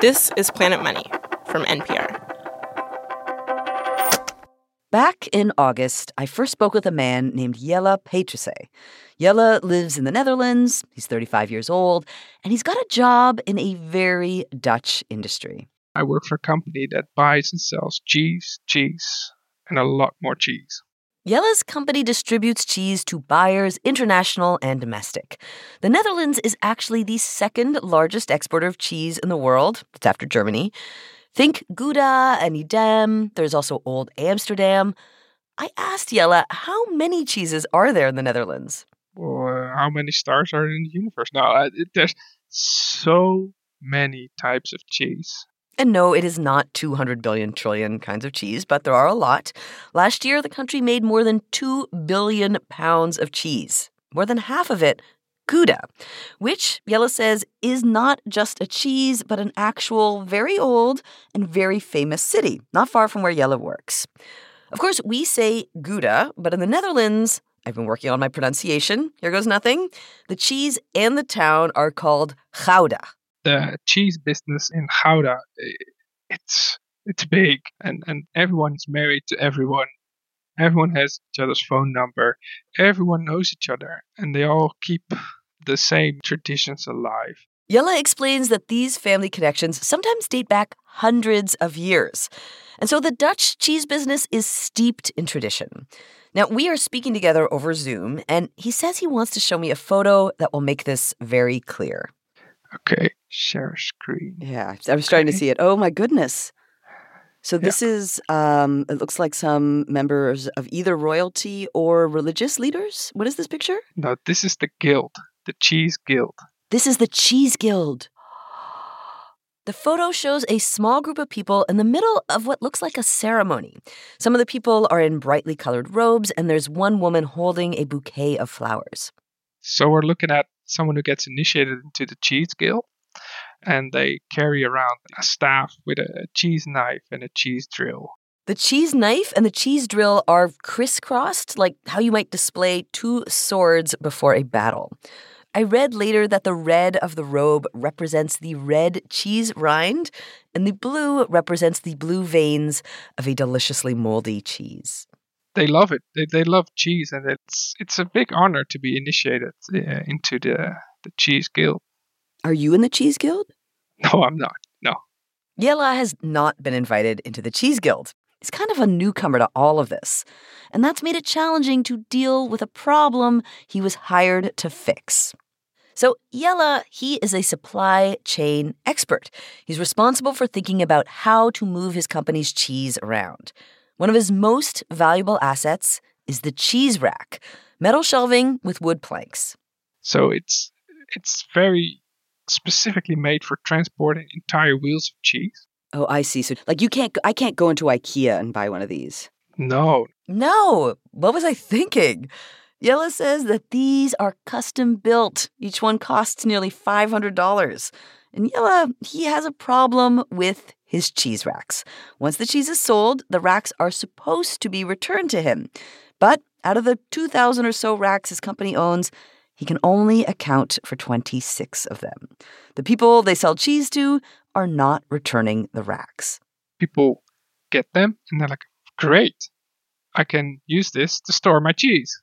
This is Planet Money from NPR. Back in August, I first spoke with a man named Jelle Petrusé. Jelle lives in the Netherlands, he's 35 years old, and he's got a job in a very Dutch industry. I work for a company that buys and sells cheese, cheese, and a lot more cheese. Jelle's company distributes cheese to buyers, international and domestic. The Netherlands is actually the second largest exporter of cheese in the world. It's after Germany. Think Gouda and Edam. There's also Old Amsterdam. I asked Jelle how many cheeses are there in the Netherlands? Or how many stars are in the universe? Now, there's so many types of cheese. And no, it is not 200 billion trillion kinds of cheese, but there are a lot. Last year, the country made more than 2 billion pounds of cheese. More than half of it Gouda, which Jelle says is not just a cheese, but an actual very old and very famous city, not far from where Jelle works. Of course, we say Gouda, but in the Netherlands, I've been working on my pronunciation. Here goes nothing. The cheese and the town are called Gouda the cheese business in Gouda, eh, it's it's big, and and everyone's married to everyone. Everyone has each other's phone number. Everyone knows each other, and they all keep the same traditions alive. Jelle explains that these family connections sometimes date back hundreds of years. And so the Dutch cheese business is steeped in tradition. Now, we are speaking together over Zoom, and he says he wants to show me a photo that will make this very clear. Okay, share screen. Yeah, I was starting to see it. Oh my goodness. So this yeah. is um it looks like some members of either royalty or religious leaders. What is this picture? No, this is the guild, the cheese guild. This is the cheese guild. The photo shows a small group of people in the middle of what looks like a ceremony. Some of the people are in brightly colored robes, and there's one woman holding a bouquet of flowers. So we're looking at someone who gets initiated into the cheese guild and they carry around a staff with a cheese knife and a cheese drill. The cheese knife and the cheese drill are crisscrossed, like how you might display two swords before a battle. I read later that the red of the robe represents the red cheese rind, and the blue represents the blue veins of a deliciously moldy cheese they love it. They, they love cheese, and it's it's a big honor to be initiated uh, into the the cheese guild. Are you in the cheese guild? No, I'm not. No. Jelle has not been invited into the cheese guild. He's kind of a newcomer to all of this, and that's made it challenging to deal with a problem he was hired to fix. So, Jelle, he is a supply chain expert. He's responsible for thinking about how to move his company's cheese around. One of his most valuable assets is the cheese rack, metal shelving with wood planks. So it's it's very specifically made for transporting entire wheels of cheese. Oh, I see. So like you can't I can't go into IKEA and buy one of these. No. No. What was I thinking? Jelle says that these are custom built. Each one costs nearly $500. And Jelle, he has a problem with his cheese racks. Once the cheese is sold, the racks are supposed to be returned to him. But out of the 2,000 or so racks his company owns, he can only account for 26 of them. The people they sell cheese to are not returning the racks. People get them and they're like, great, I can use this to store my cheese.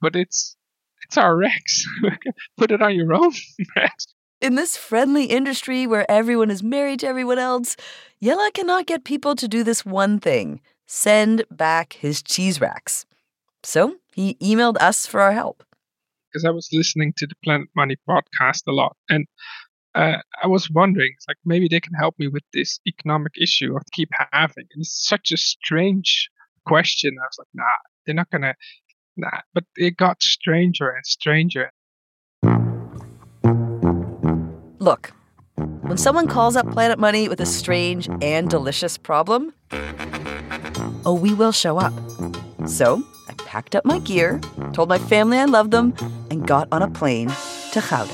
But it's it's our racks. Put it on your own racks. In this friendly industry where everyone is married to everyone else, Jelle cannot get people to do this one thing send back his cheese racks. So he emailed us for our help. Because I was listening to the Planet Money podcast a lot, and uh, I was wondering, like maybe they can help me with this economic issue I keep having. And it's such a strange question. I was like, nah, they're not gonna, nah. But it got stranger and stranger. Look, when someone calls up Planet Money with a strange and delicious problem, oh, we will show up. So I packed up my gear, told my family I loved them, and got on a plane to Gouda.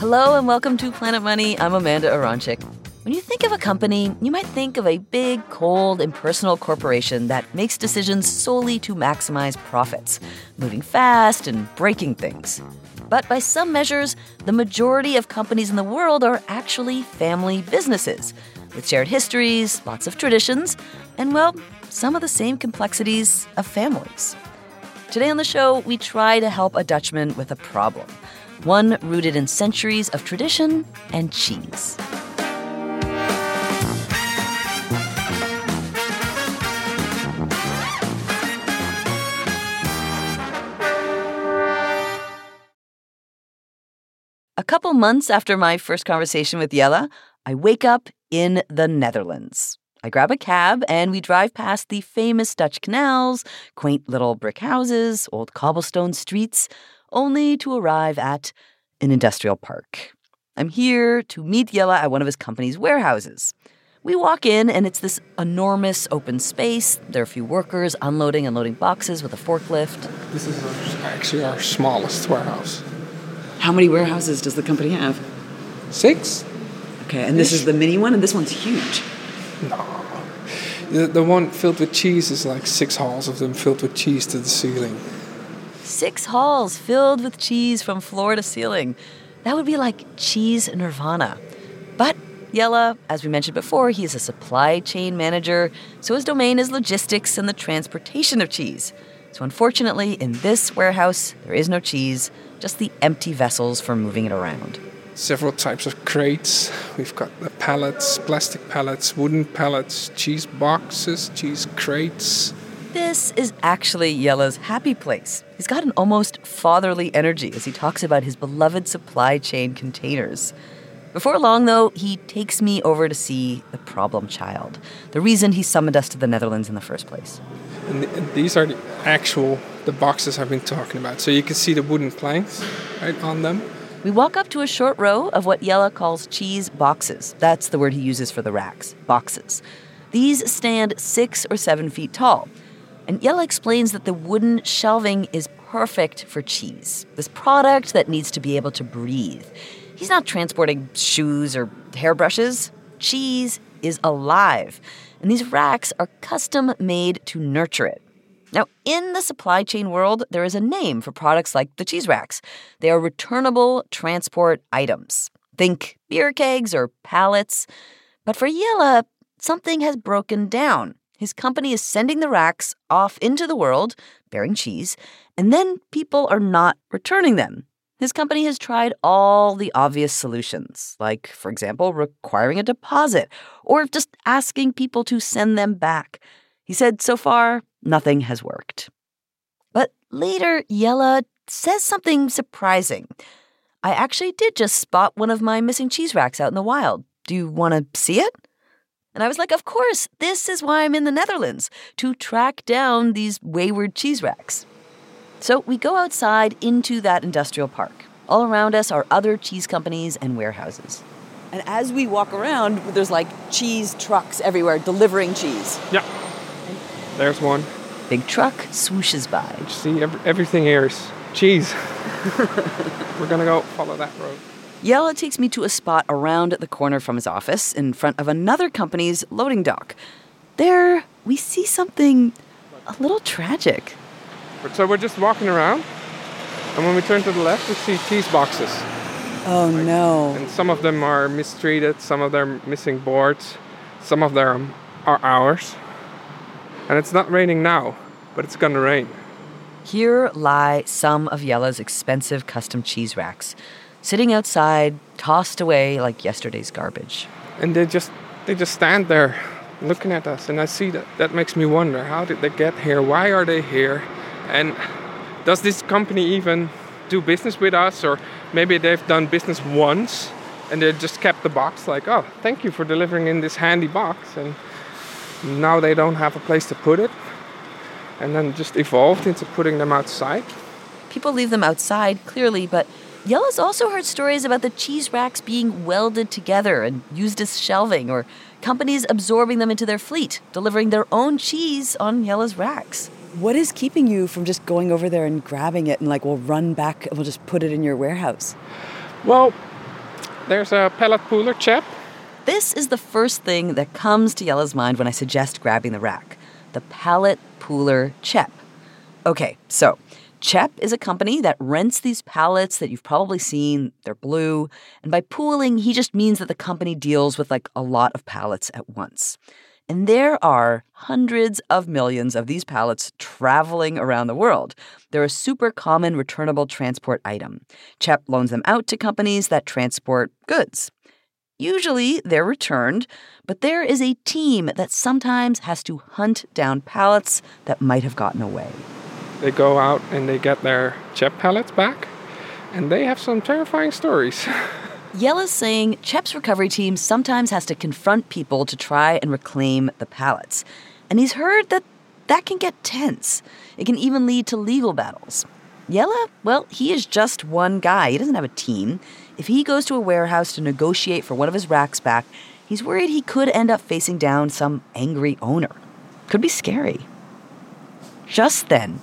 Hello and welcome to Planet Money. I'm Amanda Aronczyk. When you think of a company, you might think of a big, cold, impersonal corporation that makes decisions solely to maximize profits, moving fast and breaking things. But by some measures, the majority of companies in the world are actually family businesses with shared histories, lots of traditions, and well, some of the same complexities of families. Today on the show, we try to help a Dutchman with a problem, one rooted in centuries of tradition and cheese. Couple months after my first conversation with Jelle, I wake up in the Netherlands. I grab a cab and we drive past the famous Dutch canals, quaint little brick houses, old cobblestone streets, only to arrive at an industrial park. I'm here to meet Jelle at one of his company's warehouses. We walk in, and it's this enormous open space. There are a few workers unloading and loading boxes with a forklift. This is actually our smallest warehouse. How many warehouses does the company have? Six? Okay, and this is the mini one, and this one's huge. No. The, the one filled with cheese is like six halls of them filled with cheese to the ceiling. Six halls filled with cheese from floor to ceiling. That would be like cheese nirvana. But Jelle, as we mentioned before, he is a supply chain manager, so his domain is logistics and the transportation of cheese. So unfortunately, in this warehouse, there is no cheese, just the empty vessels for moving it around. Several types of crates. We've got the pallets, plastic pallets, wooden pallets, cheese boxes, cheese crates. This is actually Jelle's happy place. He's got an almost fatherly energy as he talks about his beloved supply chain containers. Before long, though, he takes me over to see the problem child, the reason he summoned us to the Netherlands in the first place. And th- these are the actual the boxes I've been talking about. So you can see the wooden planks right on them. We walk up to a short row of what Jelle calls cheese boxes. That's the word he uses for the racks, boxes. These stand six or seven feet tall. And Jelle explains that the wooden shelving is perfect for cheese, this product that needs to be able to breathe. He's not transporting shoes or hairbrushes. Cheese is alive, and these racks are custom made to nurture it. Now, in the supply chain world, there is a name for products like the cheese racks. They are returnable transport items. Think beer kegs or pallets. But for Jelle, something has broken down. His company is sending the racks off into the world, bearing cheese, and then people are not returning them. His company has tried all the obvious solutions, like, for example, requiring a deposit or just asking people to send them back. He said so far, nothing has worked. But later, Jelle says something surprising. I actually did just spot one of my missing cheese racks out in the wild. Do you want to see it? And I was like, Of course, this is why I'm in the Netherlands, to track down these wayward cheese racks. So we go outside into that industrial park. All around us are other cheese companies and warehouses. And as we walk around, there's like cheese trucks everywhere delivering cheese. Yeah. There's one. Big truck swooshes by. See, every, everything here is cheese. We're gonna go follow that road. Jelle takes me to a spot around the corner from his office in front of another company's loading dock. There, we see something a little tragic. So we're just walking around, and when we turn to the left, we see cheese boxes. Oh no. And some of them are mistreated, some of them missing boards, some of them are ours. And it's not raining now, but it's gonna rain. Here lie some of Jelle's expensive custom cheese racks, sitting outside, tossed away like yesterday's garbage. And they just they just stand there looking at us and I see that that makes me wonder how did they get here? Why are they here? And does this company even do business with us or maybe they've done business once and they just kept the box like, "Oh, thank you for delivering in this handy box." And now they don't have a place to put it. And then just evolved into putting them outside. People leave them outside, clearly, but Jelle's also heard stories about the cheese racks being welded together and used as shelving, or companies absorbing them into their fleet, delivering their own cheese on Jelle's racks. What is keeping you from just going over there and grabbing it and, like, we'll run back and we'll just put it in your warehouse? Well, there's a pallet pooler CHEP. This is the first thing that comes to Jelle's mind when I suggest grabbing the rack the pallet pooler CHEP. Okay, so CHEP is a company that rents these pallets that you've probably seen. They're blue. And by pooling, he just means that the company deals with like a lot of pallets at once. And there are hundreds of millions of these pallets traveling around the world. They're a super common returnable transport item. CHEP loans them out to companies that transport goods. Usually they're returned, but there is a team that sometimes has to hunt down pallets that might have gotten away. They go out and they get their CHEP pallets back, and they have some terrifying stories. Jelle's saying CHEP's recovery team sometimes has to confront people to try and reclaim the pallets. And he's heard that that can get tense. It can even lead to legal battles. Jelle, well, he is just one guy. He doesn't have a team. If he goes to a warehouse to negotiate for one of his racks back, he's worried he could end up facing down some angry owner. Could be scary. Just then,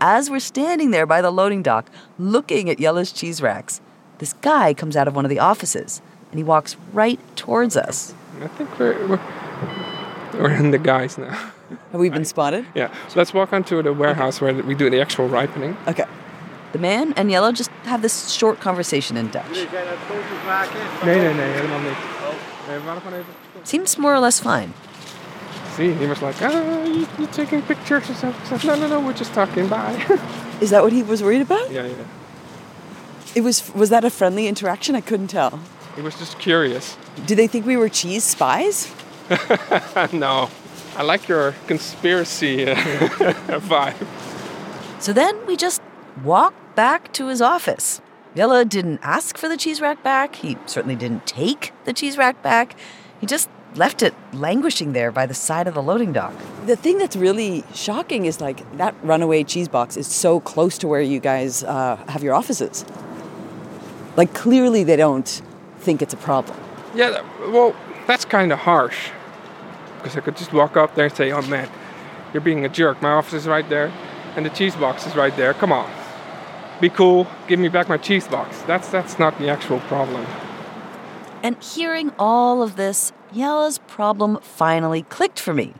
as we're standing there by the loading dock looking at Jelle's cheese racks, this guy comes out of one of the offices and he walks right towards us. I think we're, we're, we're in the guys now. Have we been spotted? Yeah. So let's walk onto the warehouse where we do the actual ripening. Okay. The man and Jelle just have this short conversation in Dutch. Nee, nee, nee, helemaal niet. Nee, we waren even... Seems more or less fine. See, he was like, oh, you, you're taking pictures and stuff. No, no, no, we're just talking, bye. Is that what he was worried about? yeah, yeah. It was was that a friendly interaction? I couldn't tell. He was just curious. Did they think we were cheese spies? no. I like your conspiracy uh, vibe. So then we just walked back to his office. Jelle didn't ask for the cheese rack back. He certainly didn't take the cheese rack back. He just left it languishing there by the side of the loading dock. The thing that's really shocking is like that runaway cheese box is so close to where you guys uh, have your offices. Like clearly they don't think it's a problem. Yeah, well, that's kind of harsh. Because I could just walk up there and say, oh man, you're being a jerk. My office is right there, and the cheese box is right there. Come on. Be cool. Give me back my cheese box. That's, that's not the actual problem. And hearing all of this, Jelle's problem finally clicked for me.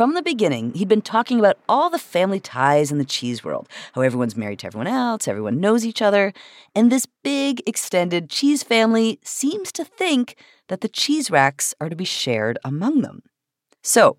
From the beginning, he'd been talking about all the family ties in the cheese world, how everyone's married to everyone else, everyone knows each other, and this big extended cheese family seems to think that the cheese racks are to be shared among them. So,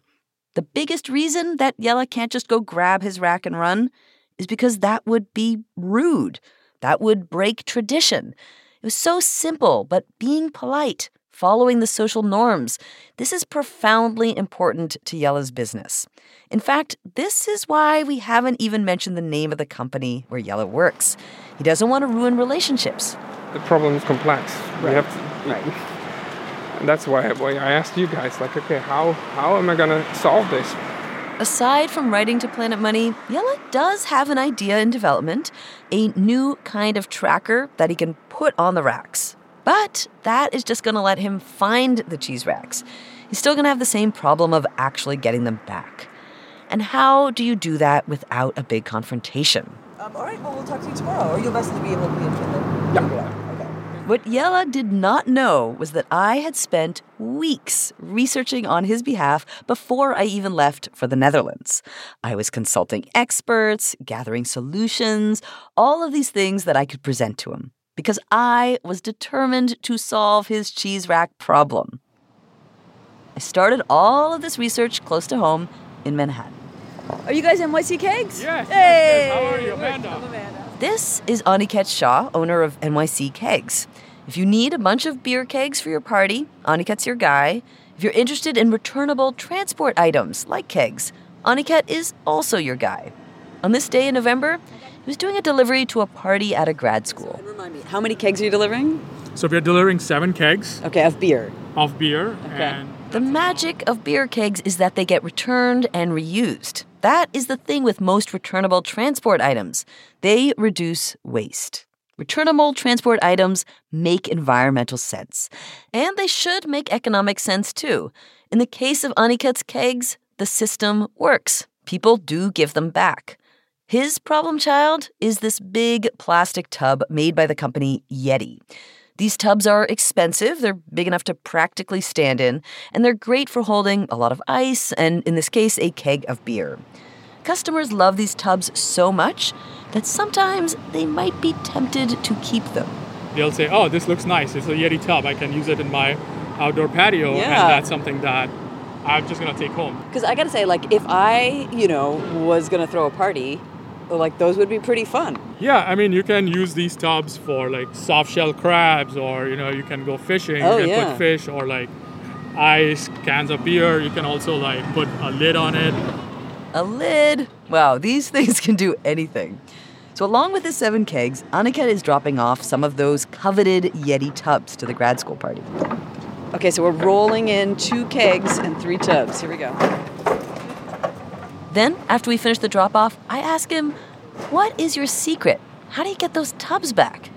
the biggest reason that Jelle can't just go grab his rack and run is because that would be rude. That would break tradition. It was so simple, but being polite, following the social norms, this is profoundly important to Jelle's business. In fact, this is why we haven't even mentioned the name of the company where Jelle works. He doesn't want to ruin relationships. The problem is complex. We have to, And that's why, why I asked you guys, like, okay, how, how am I going to solve this? Aside from writing to Planet Money, Jelle does have an idea in development a new kind of tracker that he can put on the racks. But that is just going to let him find the cheese racks. He's still going to have the same problem of actually getting them back. And how do you do that without a big confrontation? Um, all right, well, we'll talk to you tomorrow. Or you'll best to be able to be in Finland. Yeah. Okay. What Jelle did not know was that I had spent weeks researching on his behalf before I even left for the Netherlands. I was consulting experts, gathering solutions, all of these things that I could present to him, because I was determined to solve his cheese rack problem. I started all of this research close to home in Manhattan. Are you guys NYC Kegs? Yes, yes, Hey! yes. How are you, Amanda? Amanda. This is Aniket Shah, owner of NYC Kegs. If you need a bunch of beer kegs for your party, Aniket's your guy. If you're interested in returnable transport items like kegs, Aniket is also your guy. On this day in November, he was doing a delivery to a party at a grad school. And remind me, how many kegs are you delivering? So we are delivering seven kegs Okay, of beer. of beer, Okay. and The magic of beer kegs is that they get returned and reused. That is the thing with most returnable transport items. They reduce waste. Returnable transport items make environmental sense. And they should make economic sense too. In the case of Aniket's kegs, the system works. People do give them back. His problem child is this big plastic tub made by the company Yeti. These tubs are expensive, they're big enough to practically stand in, and they're great for holding a lot of ice and, in this case, a keg of beer. Customers love these tubs so much that sometimes they might be tempted to keep them. They'll say, "Oh, this looks nice. It's a Yeti tub. I can use it in my outdoor patio, Yeah. and that's something that I'm just gonna take home." Because I gotta say, like, if I, you know, was gonna throw a party, like those would be pretty fun. Yeah, I mean, you can use these tubs for like soft shell crabs, or you know, you can go fishing. Oh, you can yeah. put fish or like ice, cans of beer. You can also like put a lid on it. A lid. Wow, these things can do anything. So, along with the seven kegs, Aniket is dropping off some of those coveted Yeti tubs to the grad school party. Okay, so we're rolling in two kegs and three tubs. Here we go. Then, after we finish the drop off, I ask him, What is your secret? How do you get those tubs back?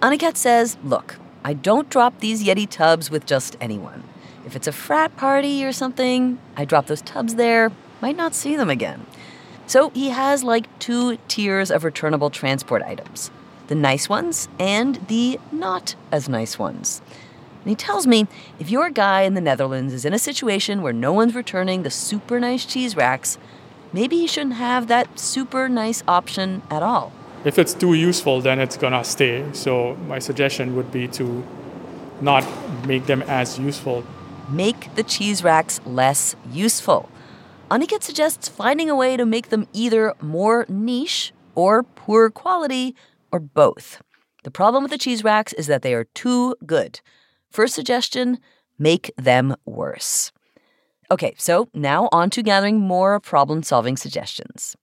Aniket says, Look, I don't drop these Yeti tubs with just anyone. If it's a frat party or something, I drop those tubs there, might not see them again. So he has like two tiers of returnable transport items the nice ones and the not as nice ones. And he tells me if your guy in the Netherlands is in a situation where no one's returning the super nice cheese racks, maybe he shouldn't have that super nice option at all. If it's too useful, then it's gonna stay. So my suggestion would be to not make them as useful. Make the cheese racks less useful. Aniket suggests finding a way to make them either more niche or poor quality or both. The problem with the cheese racks is that they are too good. First suggestion make them worse. Okay, so now on to gathering more problem solving suggestions.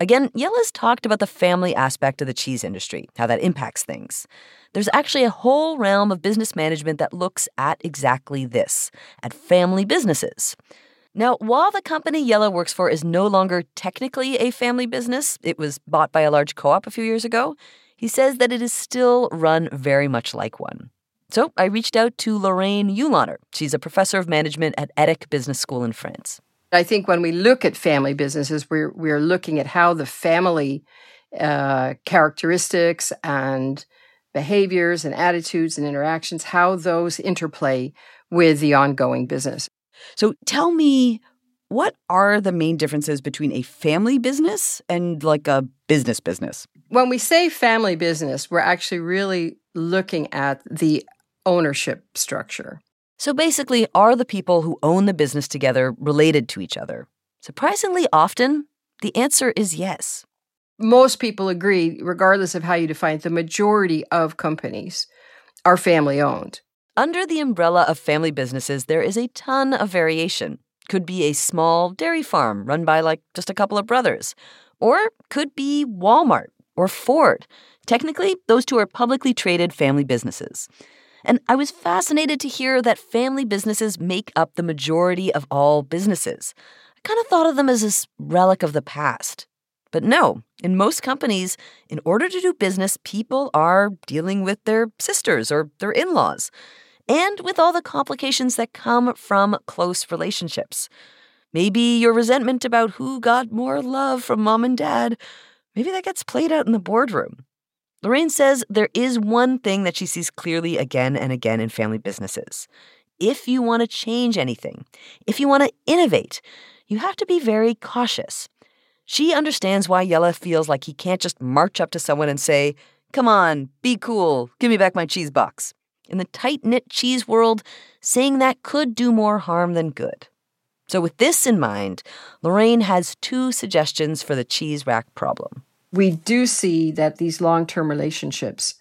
Again, Jelle's talked about the family aspect of the cheese industry, how that impacts things. There's actually a whole realm of business management that looks at exactly this at family businesses. Now, while the company Jelle works for is no longer technically a family business, it was bought by a large co op a few years ago, he says that it is still run very much like one. So I reached out to Lorraine Uhlaner. She's a professor of management at EDHEC Business School in France. I think when we look at family businesses, we're we're looking at how the family uh, characteristics and behaviors and attitudes and interactions, how those interplay with the ongoing business. So tell me, what are the main differences between a family business and like a business business? When we say family business, we're actually really looking at the ownership structure. So basically, are the people who own the business together related to each other? Surprisingly often, the answer is yes. Most people agree, regardless of how you define it, the majority of companies are family owned. Under the umbrella of family businesses, there is a ton of variation. Could be a small dairy farm run by like just a couple of brothers, or could be Walmart or Ford. Technically, those two are publicly traded family businesses. And I was fascinated to hear that family businesses make up the majority of all businesses. I kind of thought of them as this relic of the past. But no, in most companies, in order to do business, people are dealing with their sisters or their in laws, and with all the complications that come from close relationships. Maybe your resentment about who got more love from mom and dad, maybe that gets played out in the boardroom. Lorraine says there is one thing that she sees clearly again and again in family businesses. If you want to change anything, if you want to innovate, you have to be very cautious. She understands why Jelle feels like he can't just march up to someone and say, Come on, be cool, give me back my cheese box. In the tight knit cheese world, saying that could do more harm than good. So, with this in mind, Lorraine has two suggestions for the cheese rack problem. We do see that these long term relationships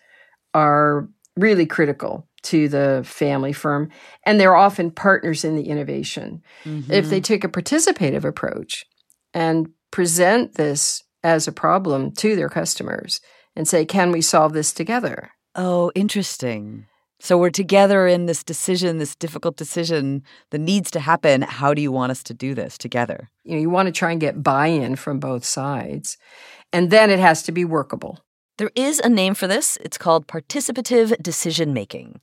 are really critical to the family firm, and they're often partners in the innovation. If they mm-hmm. take a participative approach and present this as a problem to their customers and say, Can we solve this together? Oh, interesting. So we're together in this decision, this difficult decision that needs to happen. How do you want us to do this together? You know, you want to try and get buy in from both sides, and then it has to be workable. There is a name for this. It's called participative decision making.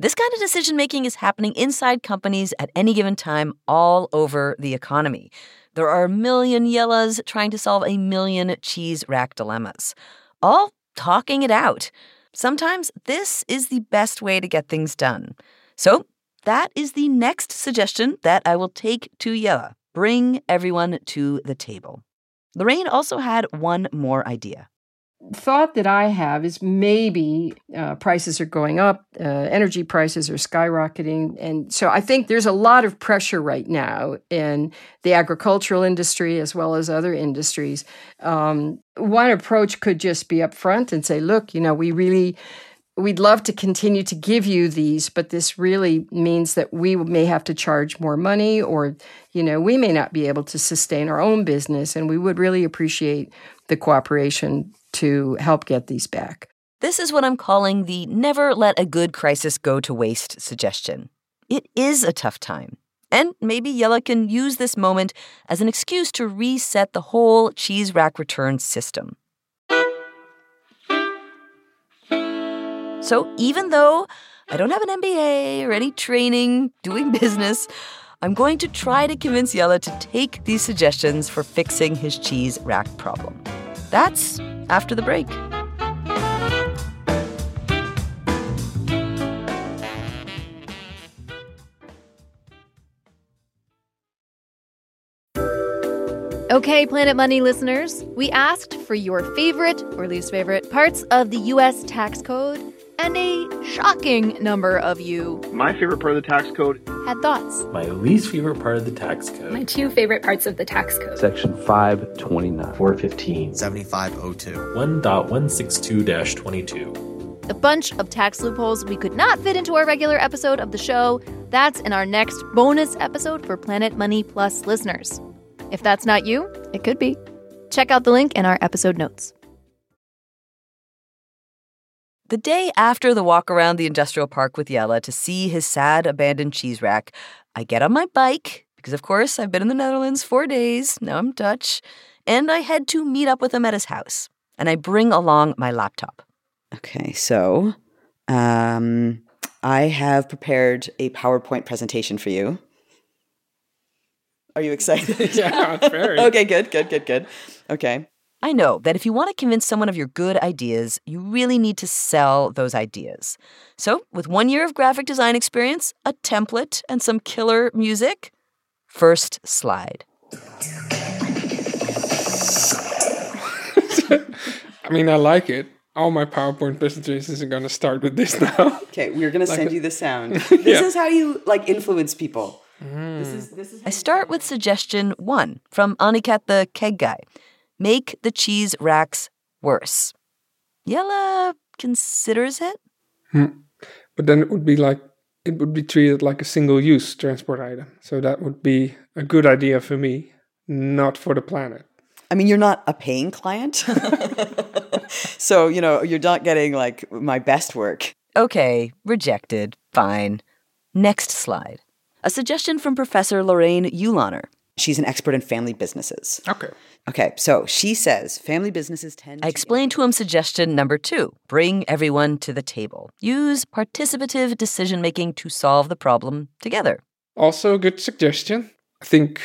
This kind of decision making is happening inside companies at any given time all over the economy. There are a million Jelles trying to solve a million cheese rack dilemmas, all talking it out. Sometimes this is the best way to get things done. So, that is the next suggestion that I will take to Jelle. Bring everyone to the table. Lorraine also had one more idea. Thought that I have is maybe uh, prices are going up, uh, energy prices are skyrocketing. And so I think there's a lot of pressure right now in the agricultural industry as well as other industries. Um, one approach could just be upfront and say, look, you know, we really. We'd love to continue to give you these, but this really means that we may have to charge more money, or, you know, we may not be able to sustain our own business. And we would really appreciate the cooperation to help get these back. This is what I'm calling the never let a good crisis go to waste suggestion. It is a tough time. And maybe Jelle can use this moment as an excuse to reset the whole cheese rack return system. So even though I don't have an MBA or any training doing business, I'm going to try to convince Jelle to take these suggestions for fixing his cheese rack problem. That's after the break. Okay, Planet Money listeners, we asked for your favorite or least favorite parts of the US tax code, and a shocking number of you My favorite part of the tax code had thoughts. My least favorite part of the tax code. My two favorite parts of the tax code. Section 529. 415. 7502. 1.162 22. A bunch of tax loopholes we could not fit into our regular episode of the show. That's in our next bonus episode for Planet Money Plus listeners. If that's not you, it could be. Check out the link in our episode notes. The day after the walk around the industrial park with Jelle to see his sad abandoned cheese rack, I get on my bike, because of course I've been in the Netherlands four days, now I'm Dutch, and I head to meet up with him at his house. And I bring along my laptop. Okay, so um, I have prepared a PowerPoint presentation for you. Are you excited? yeah, very. okay, good, good, good, good. Okay. I know that if you want to convince someone of your good ideas, you really need to sell those ideas. So, with one year of graphic design experience, a template, and some killer music, first slide. I mean, I like it. All my PowerPoint presentations are going to start with this now. Okay, we're gonna Like send a- you the sound. This Yeah. is how you like influence people. This mm. is this is I start with suggestion one from Aniket the keg guy make the cheese racks worse. Jelle considers it. Hmm. But then it would be like, it would be treated like a single use transport item. So that would be a good idea for me, not for the planet. I mean, you're not a paying client. so, you know, you're not getting like my best work. Okay, rejected. Fine. Next slide. A suggestion from Professor Lorraine Uhlaner. She's an expert in family businesses. Okay. Okay, so she says family businesses tend I explained to him suggestion number two bring everyone to the table. Use participative decision making to solve the problem together. Also, a good suggestion. I think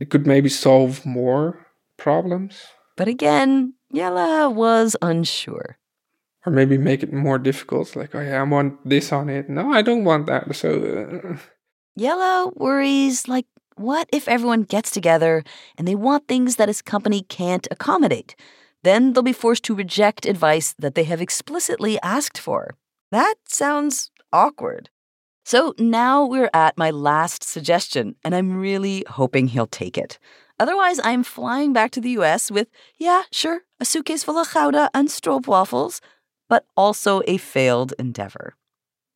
it could maybe solve more problems But again, Jelle was unsure. or maybe make it more difficult. Like, oh yeah, I want this on it. No, I don't want that. So, uh, Jelle worries like, what if everyone gets together and they want things that his company can't accommodate? Then they'll be forced to reject advice that they have explicitly asked for. That sounds awkward. So now we're at my last suggestion, and I'm really hoping he'll take it. Otherwise, I'm flying back to the US with, yeah, sure, a suitcase full of Gouda and stroopwafels, but also a failed endeavor.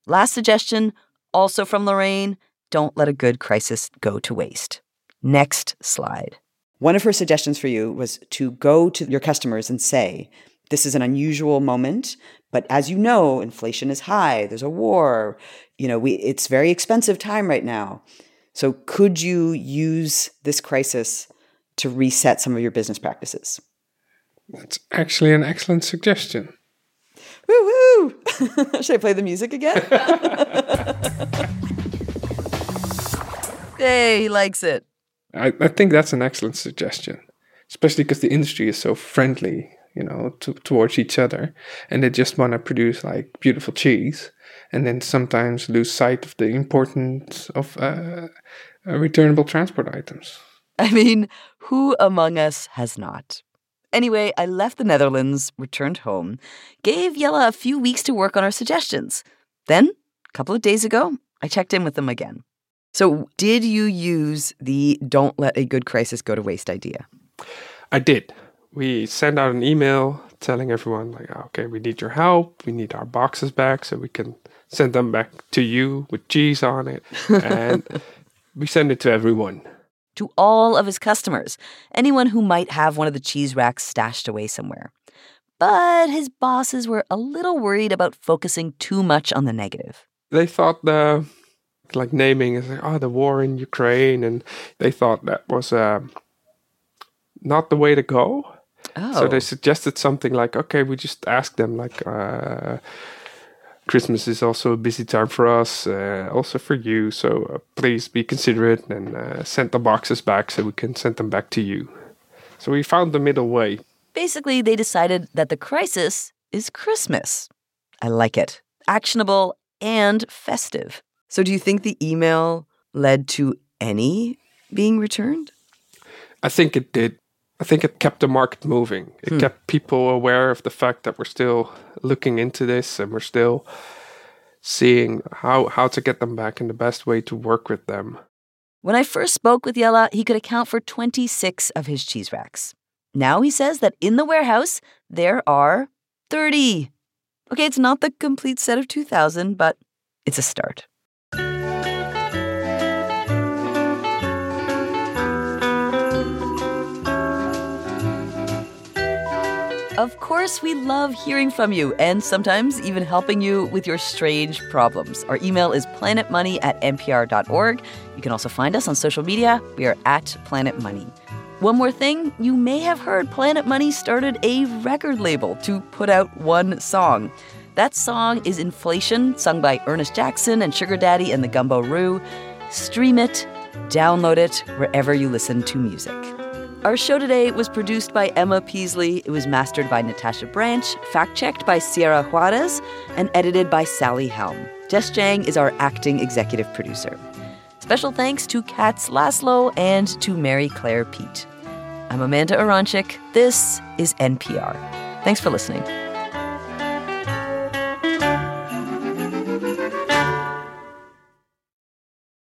Last suggestion, also from Lorraine don't let a good crisis go to waste. Next slide. One of her suggestions for you was to go to your customers and say, this is an unusual moment, but as you know, inflation is high, there's a war, you know, we it's very expensive time right now. So could you use this crisis to reset some of your business practices? that's actually an excellent suggestion. Woo woo! Should I play the music again? Hey, he likes it. I, I think that's an excellent suggestion, especially because the industry is so friendly, you know, to, towards each other, and they just want to produce like beautiful cheese, and then sometimes lose sight of the importance of uh, uh, returnable transport items. I mean, who among us has not? Anyway, I left the Netherlands, returned home, gave Jelle a few weeks to work on our suggestions. Then, a couple of days ago, I checked in with them again. So, did you use the don't let a good crisis go to waste idea? I did. We sent out an email telling everyone, like, oh, okay, we need your help. We need our boxes back so we can send them back to you with cheese on it. And we send it to everyone. To all of his customers, anyone who might have one of the cheese racks stashed away somewhere. But his bosses were a little worried about focusing too much on the negative. They thought the like naming is like, oh, the war in Ukraine, and they thought that was uh, not the way to go. Oh. So they suggested something like, okay, we just ask them like, uh, Christmas is also a busy time for us, uh, also for you. So uh, please be considerate and uh, send the boxes back so we can send them back to you. So we found the middle way. Basically, they decided that the crisis is Christmas. I like it. Actionable and festive. So, do you think the email led to any being returned? I think it did. I think it kept the market moving. It Hmm. kept people aware of the fact that we're still looking into this and we're still seeing how how to get them back and the best way to work with them. When I first spoke with Jelle, he could account for 26 of his cheese racks. Now he says that in the warehouse, there are 30. Okay, it's not the complete set of 2,000, but it's a start. Of course, we love hearing from you and sometimes even helping you with your strange problems. Our email is planetmoney at npr.org. You can also find us on social media. We are at Planet Money. One more thing, you may have heard Planet Money started a record label to put out one song. That song is Inflation, sung by Ernest Jackson and Sugar Daddy and the Gumbo Roo. Stream it, download it wherever you listen to music. Our show today was produced by Emma Peaslee. It was mastered by Natasha Branch, fact checked by Sierra Juarez, and edited by Sally Helm. Jess Jiang is our acting executive producer. Special thanks to Katz Laszlo and to Mary Claire Pete. I'm Amanda Aronczyk. This is NPR. Thanks for listening.